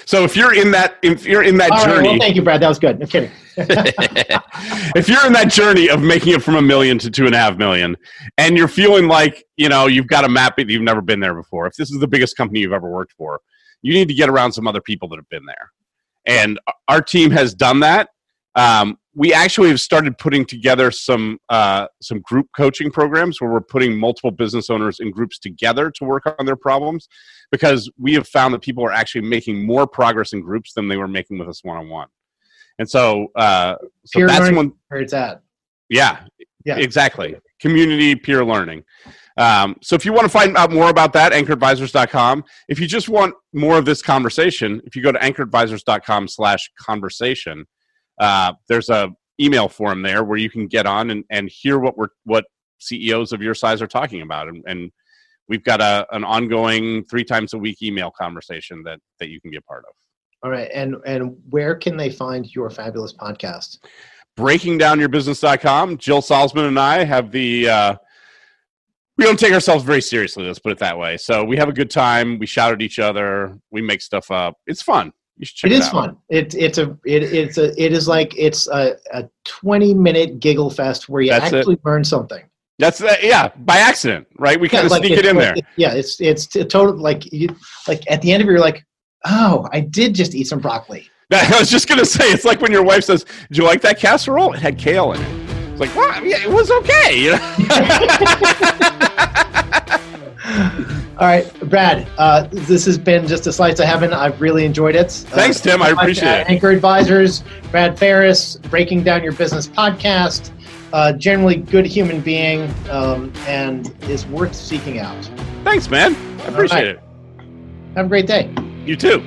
So if you're in that if you're in that All right. journey, Well, thank you, Brad. That was good. No kidding. (laughs) (laughs) if you're in that journey of making it from a million to two and a half million, and you're feeling like you know you've got a map that you've never been there before, if this is the biggest company you've ever worked for, you need to get around some other people that have been there. And our team has done that. Um, we actually have started putting together some uh, some group coaching programs where we're putting multiple business owners in groups together to work on their problems because we have found that people are actually making more progress in groups than they were making with us one on one. And so, uh, so Peer that's when Where it's at. yeah, Yeah. exactly. Community peer learning. Um, so if you want to find out more about that, anchoradvisors.com. If you just want more of this conversation, if you go to anchoradvisors.com slash conversation, uh, there's a email form there where you can get on and, and hear what we're what CEOs of your size are talking about. And, and we've got a, an ongoing three times a week email conversation that, that you can be a part of. All right. And and where can they find your fabulous podcast? breakingdownyourbusiness.com. Jill Salzman and I have the uh, we don't take ourselves very seriously, let's put it that way. So we have a good time, we shout at each other, we make stuff up. It's fun. You should check It it, is out. fun. It, it's a it, it's a it is like it's a, a twenty minute giggle fest where you That's it. actually learn something. That's uh, yeah, by accident, right? We kind of like sneak it in there. it- yeah, it's it's a total like you like at the end of it you're like, oh, I did just eat some broccoli. (laughs) I was just gonna say, it's like when your wife says, "Do you like that casserole? It had kale in it." It's like, well, yeah, it was okay. You (laughs) know? All right, Brad. Uh, this has been just a slice of heaven. I've really enjoyed it. Thanks, Tim. I appreciate uh, it. Anchor Advisors, Brad Farris, Breaking Down Your Business podcast. Uh, generally good human being um, and is worth seeking out. Thanks, man. I appreciate right. Have a great day. You too.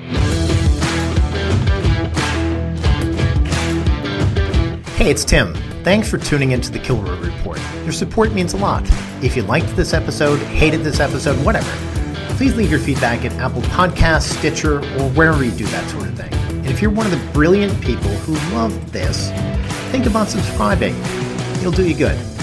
Hey, it's Tim. Thanks for tuning into the Kilroy Report. Your support means a lot. If you liked this episode, hated this episode, whatever, please leave your feedback at Apple Podcasts, Stitcher, or wherever you do that sort of thing. And if you're one of the brilliant people who love this, think about subscribing. It'll do you good.